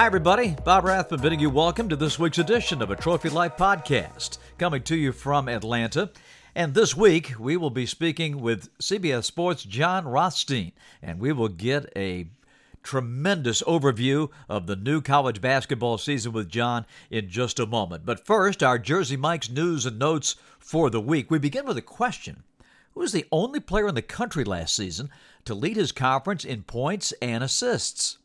Hi, everybody. Bob Rathbun bidding you welcome to this week's edition of a Trophy Life podcast, coming to you from Atlanta. And this week, we will be speaking with CBS Sports' Jon Rothstein, and we will get a tremendous overview of the new college basketball season with Jon in just a moment. But first, our Jersey Mike's news and notes for the week. We begin with a question Who was the only player in the country last season to lead his conference in points and assists?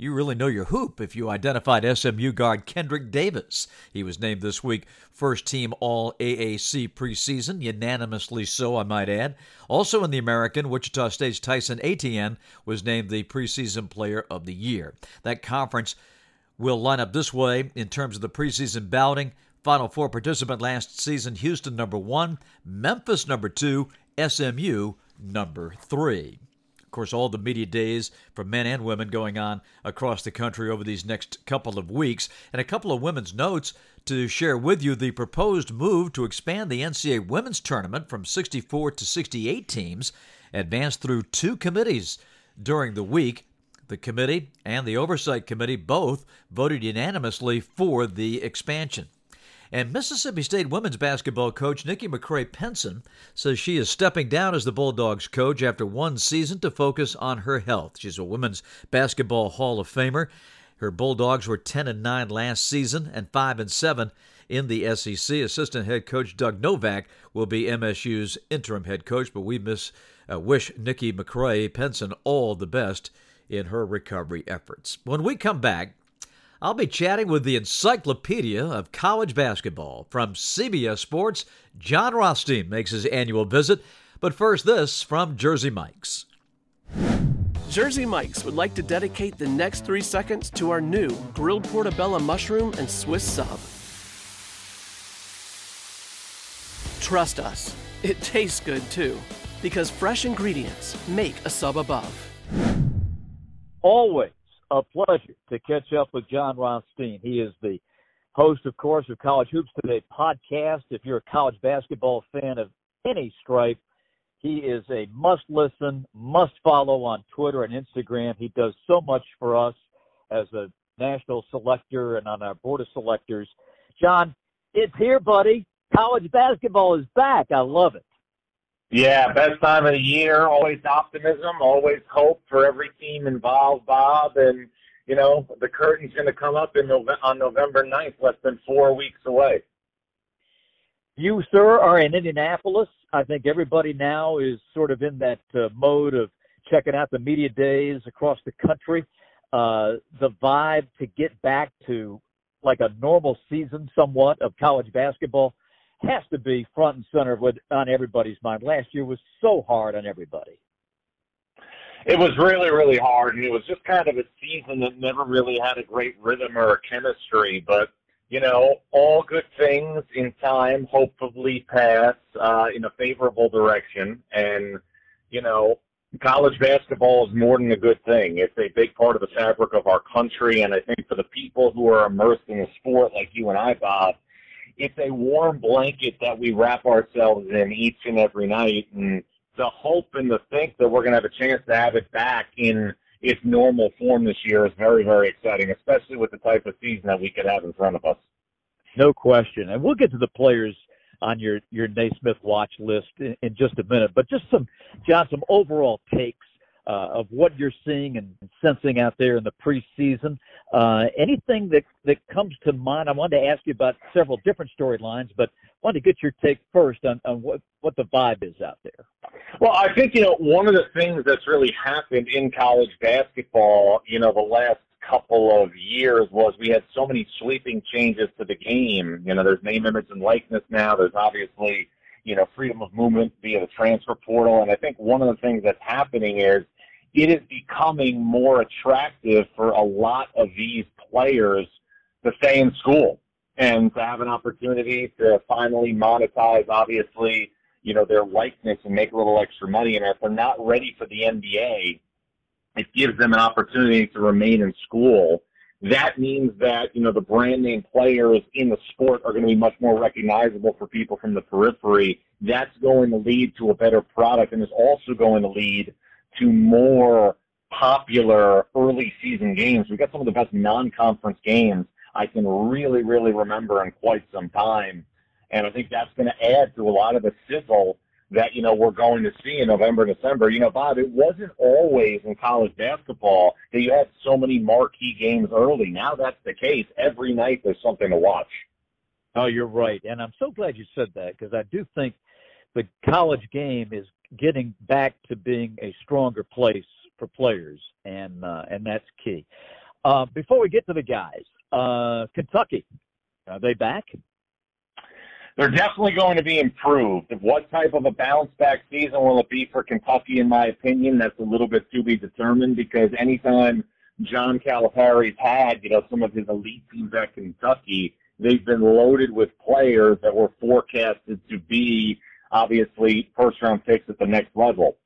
You really know your hoop if you identified SMU guard Kendrick Davis. He was named this week first team All AAC preseason, unanimously so, I might add. Also in the American, Wichita State's Tyson Etienne was named the preseason player of the year. That conference will line up this way in terms of the preseason balloting. Final four participant last season Houston number one, Memphis number two, SMU number three. Of course, all the media days for men and women going on across the country over these next couple of weeks, and a couple of women's notes to share with you the proposed move to expand the NCAA women's tournament from 64 to 68 teams advanced through two committees during the week. The committee and the oversight committee both voted unanimously for the expansion. And Mississippi State women's basketball coach Nikki McCray Penson says she is stepping down as the Bulldogs coach after one season to focus on her health. She's a women's basketball Hall of Famer. Her Bulldogs were 10 and 9 last season and 5 and 7 in the SEC. Assistant head coach Doug Novak will be MSU's interim head coach, but we miss uh, wish Nikki McCray Penson all the best in her recovery efforts. When we come back, I'll be chatting with the Encyclopedia of College Basketball. From CBS Sports, Jon Rothstein makes his annual visit. But first, this from Jersey Mike's. Jersey Mike's would like to dedicate the next three seconds to our new grilled portobello mushroom and Swiss sub. Trust us, it tastes good too, because fresh ingredients make a sub above. Always a pleasure to catch up with Jon Rothstein. He is the host, of course, of College Hoops Today podcast. If you're a college basketball fan of any stripe, he is a must listen, must follow on Twitter and Instagram. He does so much for us as a national selector and on our board of selectors. Jon, it's here, buddy. College basketball is back. I love it. Yeah, best time of the year. Always optimism, always hope for every team involved, Bob. And, you know, the curtain's going to come up in November, on November 9th, less than four weeks away. You, sir, are in Indianapolis. I think everybody now is sort of in that uh, mode of checking out the media days across the country. Uh, the vibe to get back to like a normal season somewhat of college basketball – has to be front and center with, on everybody's mind. Last year was so hard on everybody. It was really, really hard, and it was just kind of a season that never really had a great rhythm or a chemistry. But you know, all good things in time hopefully pass uh, in a favorable direction, and you know, college basketball is more than a good thing. It's a big part of the fabric of our country, and I think for the people who are immersed in the sport, like you and I, Bob, it's a warm blanket that we wrap ourselves in each and every night. And the hope and the think that we're going to have a chance to have it back in its normal form this year is very, very exciting, especially with the type of season that we could have in front of us. No question. And we'll get to the players on your, your Naismith watch list in, in just a minute. But just some, Jon, some overall takes uh, of what you're seeing and sensing out there in the preseason. Uh, anything that that comes to mind? I wanted to ask you about several different storylines, but I wanted to get your take first on, on what what the vibe is out there. Well, I think you know one of the things that's really happened in college basketball, you know, the last couple of years was we had so many sweeping changes to the game. You know, there's name, image, and likeness now. There's obviously you know freedom of movement via the transfer portal, and I think one of the things that's happening is it is becoming more attractive for a lot of these players to stay in school and to have an opportunity to finally monetize, obviously, you know, their likeness and make a little extra money. And if they're not ready for the NBA, it gives them an opportunity to remain in school. That means that, you know, the brand name players in the sport are going to be much more recognizable for people from the periphery. That's going to lead to a better product and is also going to lead to more popular early season games. We got some of the best non-conference games I can really, really remember in quite some time. And I think that's going to add to a lot of the sizzle that, you know, we're going to see in November, December. You know, Bob, it wasn't always in college basketball that you had so many marquee games early. Now that's the case. Every night there's something to watch. Oh, you're right. And I'm so glad you said that because I do think the college game is getting back to being a stronger place for players, and uh, and that's key. Uh, before we get to the guys, uh, Kentucky, are they back? They're definitely going to be improved. What type of a bounce back season will it be for Kentucky? In my opinion, that's a little bit to be determined because anytime John Calipari's had, you know, some of his elite teams at Kentucky, they've been loaded with players that were forecasted to be obviously first round picks at the next level.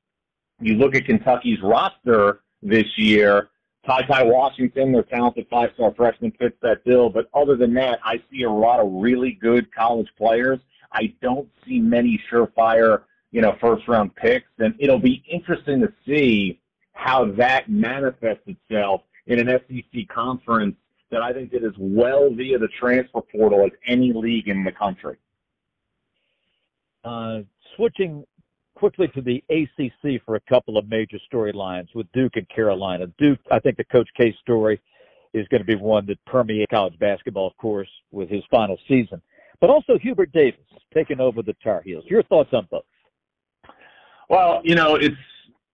You look at Kentucky's roster this year, Ty Ty Washington, their talented five star freshman fits that bill. But other than that, I see a lot of really good college players. I don't see many surefire, you know, first round picks. And it'll be interesting to see how that manifests itself in an SEC conference that I think did as well via the transfer portal as any league in the country. Uh, switching quickly to the ACC for a couple of major storylines with Duke and Carolina. Duke, I think the Coach K story is going to be one that permeates college basketball, of course, with his final season. But also Hubert Davis taking over the Tar Heels. Your thoughts on both? Well, you know, it's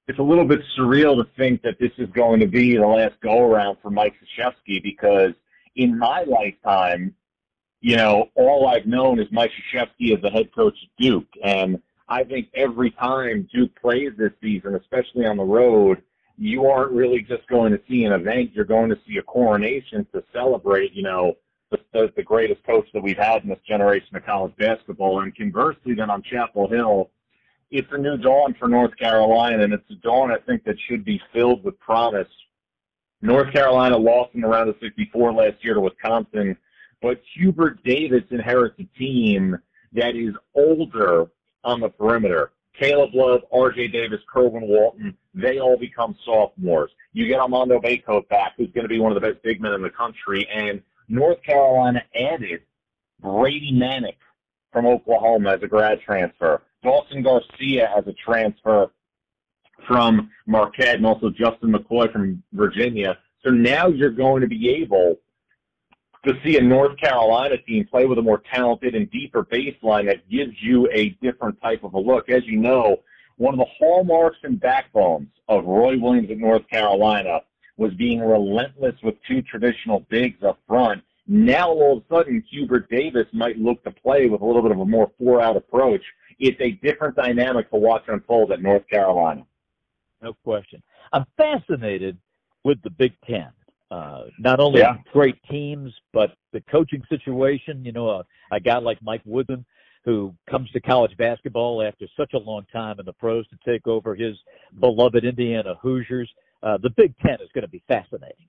it's a little bit surreal to think that this is going to be the last go around for Mike Krzyzewski because in my lifetime, you know, all I've known is Mike Krzyzewski as the head coach at Duke. And I think every time Duke plays this season, especially on the road, you aren't really just going to see an event. You're going to see a coronation to celebrate, you know, the, the greatest coach that we've had in this generation of college basketball. And conversely, then on Chapel Hill, it's a new dawn for North Carolina, and it's a dawn I think that should be filled with promise. North Carolina lost in the round of 64 last year to Wisconsin, but Hubert Davis inherits a team that is older on the perimeter. Caleb Love, R.J. Davis, Kerwin Walton, they all become sophomores. You get Armando Bacot back, who's going to be one of the best big men in the country, and North Carolina added Brady Manek from Oklahoma as a grad transfer. Dawson Garcia as a transfer from Marquette, and also Justin McKoy from Virginia. So now you're going to be able to see a North Carolina team play with a more talented and deeper baseline that gives you a different type of a look. As you know, one of the hallmarks and backbones of Roy Williams at North Carolina was being relentless with two traditional bigs up front. Now all of a sudden, Hubert Davis might look to play with a little bit of a more four-out approach. It's a different dynamic to watch unfold at North Carolina. No question. I'm fascinated with the Big Ten. Uh, not only yeah. great teams, but the coaching situation. You know, a, a guy like Mike Woodson, who comes to college basketball after such a long time in the pros to take over his beloved Indiana Hoosiers. Uh, the Big Ten is going to be fascinating.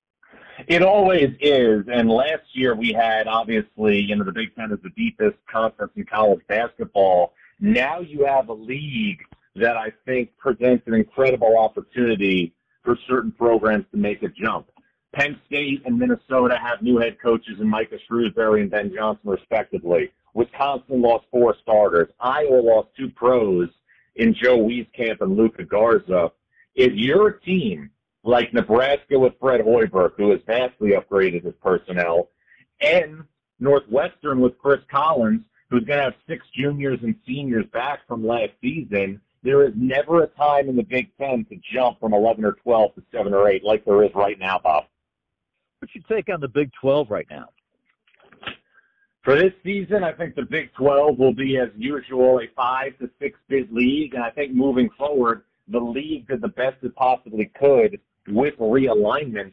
It always is. And last year we had, obviously, you know, the Big Ten is the deepest conference in college basketball. Now you have a league that I think presents an incredible opportunity for certain programs to make a jump. Penn State and Minnesota have new head coaches in Micah Shrewsberry and Ben Johnson, respectively. Wisconsin lost four starters. Iowa lost two pros in Joe Wieskamp and Luka Garza. If you're a team like Nebraska with Fred Hoiberg, who has vastly upgraded his personnel, and Northwestern with Chris Collins, who's going to have six juniors and seniors back from last season, there is never a time in the Big Ten to jump from 11 or 12 to 7 or 8 like there is right now, Bob. What's your take on the Big 12 right now? For this season, I think the Big 12 will be, as usual, a five to six bid league. And I think moving forward, the league did the best it possibly could with realignment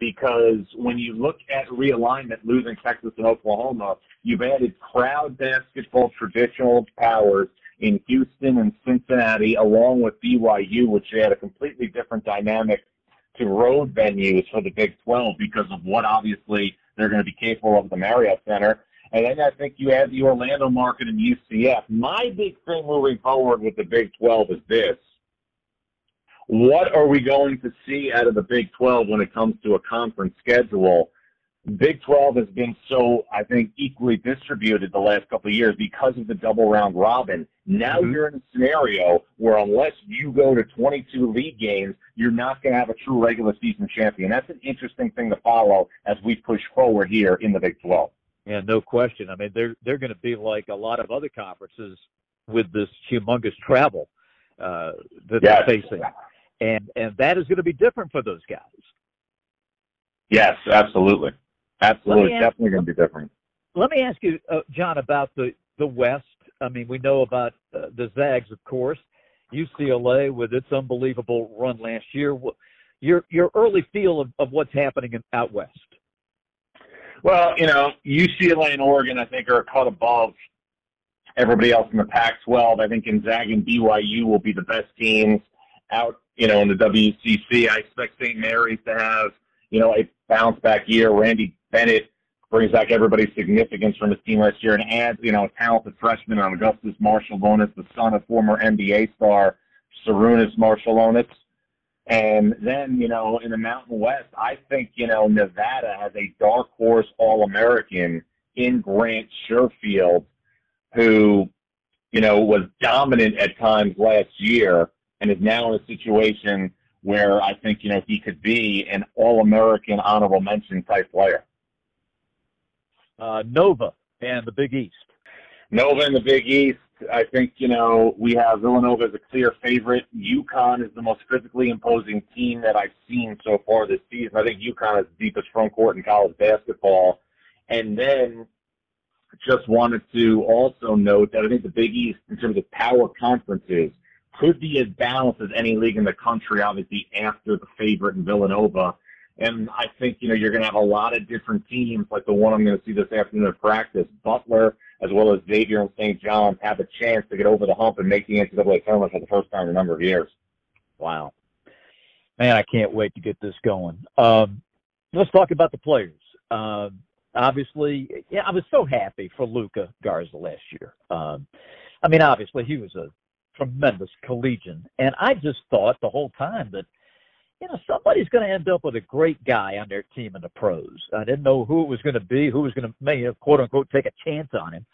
because when you look at realignment, losing Texas and Oklahoma, you've added crowd basketball traditional powers in Houston and Cincinnati, along with BYU, which had a completely different dynamic to road venues for the Big 12 because of what obviously they're going to be capable of the Marriott Center. And then I think you add the Orlando market and UCF. My big thing moving forward with the Big 12 is this. what are we going to see out of the Big 12 when it comes to a conference schedule? Big 12 has been so, I think, equally distributed the last couple of years because of the double round robin. Now mm-hmm. you're in a scenario where unless you go to 22 league games, you're not going to have a true regular season champion. That's an interesting thing to follow as we push forward here in the Big 12. Yeah, no question. I mean, they're they're going to be like a lot of other conferences with this humongous travel uh, that yes. they're facing, and and that is going to be different for those guys. Yes, absolutely. Absolutely, ask, definitely going to be different. Let me ask you, uh, Jon, about the the West. I mean, we know about uh, the Zags, of course. UCLA with its unbelievable run last year. Your your early feel of, of what's happening in, out west. Well, you know, UCLA and Oregon, I think, are cut above everybody else in the Pac-12. I think Gonzaga and BYU will be the best teams out, you know, in the WCC. I expect St. Mary's to have, you know, a bounce back year. Randy Bennett brings back everybody's significance from his team last year and adds, you know, a talented freshman on Augustas Marciulionis, the son of former NBA star Sarunas Marciulionis. And then, you know, in the Mountain West, I think, you know, Nevada has a dark horse All American in Grant Sherfield, who, you know, was dominant at times last year and is now in a situation where I think, you know, he could be an All American honorable mention type player uh, Nova and the Big East. Nova and the Big East. I think you know we have Villanova as a clear favorite. UConn is the most physically imposing team that I've seen so far this season. I think UConn is the deepest front court in college basketball. And then just wanted to also note that I think the Big East, in terms of power conferences, could be as balanced as any league in the country. Obviously, after the favorite in Villanova and I think, you know, you're going to have a lot of different teams like the one I'm going to see this afternoon in practice. Butler, as well as Xavier and St. John's, have a chance to get over the hump and make the NCAA tournament for the first time in a number of years. Wow. Man, I can't wait to get this going. Um, let's talk about the players. Um, obviously, yeah, I was so happy for Luka Garza last year. Um, I mean, obviously, he was a tremendous collegian. And I just thought the whole time that – you know, somebody's going to end up with a great guy on their team in the pros. I didn't know who it was going to be, who was going to, you know, quote unquote, take a chance on him.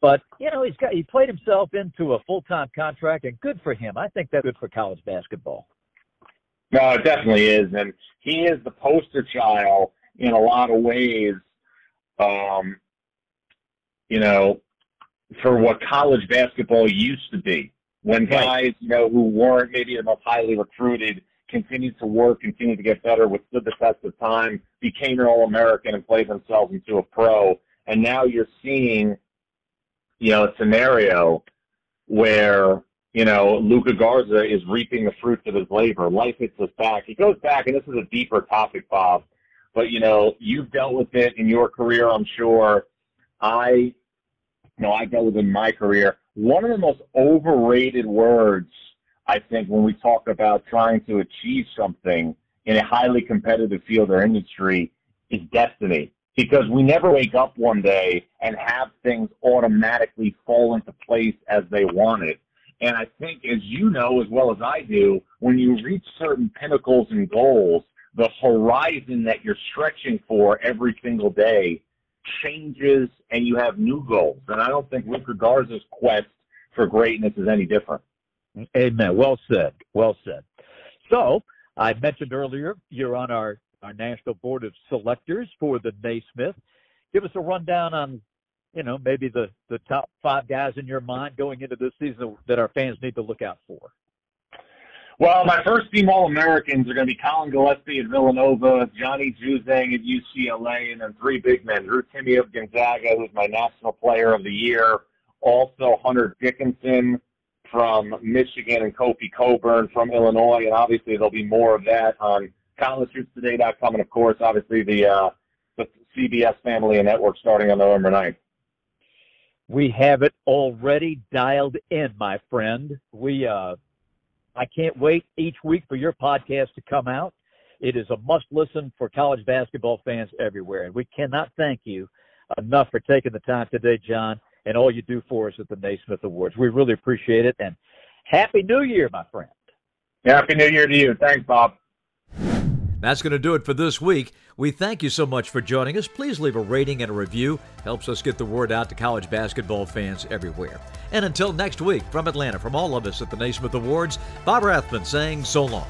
But you know, he's got he played himself into a full time contract, and good for him. I think that's good for college basketball. No, it definitely is, and he is the poster child in a lot of ways. Um, you know, for what college basketball used to be, when guys, you know, who weren't maybe the most highly recruited continued to work, continued to get better, withstood the test of time, became an All American, and played themselves into a pro. And now you're seeing, you know, a scenario where you know Luka Garza is reaping the fruits of his labor. Life hits us back. He goes back, and this is a deeper topic, Bob. But you know, you've dealt with it in your career, I'm sure. I, you know, I dealt with it in my career. One of the most overrated words I think when we talk about trying to achieve something in a highly competitive field or industry is destiny. Because we never wake up one day and have things automatically fall into place as they want it. And I think, as you know as well as I do, when you reach certain pinnacles and goals, the horizon that you're stretching for every single day changes and you have new goals. And I don't think Luka Garza's quest for greatness is any different. Amen. Well said. Well said. So I mentioned earlier you're on our, our national board of selectors for the Naismith. Give us a rundown on, you know, maybe the, the top five guys in your mind going into this season that our fans need to look out for. Well, my first team All Americans are going to be Collin Gillespie at Villanova, Johnny Juzang at UCLA, and then three big men: Drew Timme of Gonzaga, who's my National Player of the Year, also Hunter Dickinson from Michigan and Kofi Cockburn from Illinois, and obviously there'll be more of that on collegehoopstoday.com, and of course, obviously the uh, the CBS Family and Network starting on November 9th. We have it already dialed in, my friend. We uh, I can't wait each week for your podcast to come out. It is a must listen for college basketball fans everywhere, and we cannot thank you enough for taking the time today, Jon and all you do for us at the Naismith Awards. We really appreciate it. And Happy New Year, my friend. Happy New Year to you. Thanks, Bob. That's going to do it for this week. We thank you so much for joining us. Please leave a rating and a review. Helps us get the word out to college basketball fans everywhere. And until next week, from Atlanta, from all of us at the Naismith Awards, Bob Rathbun saying so long.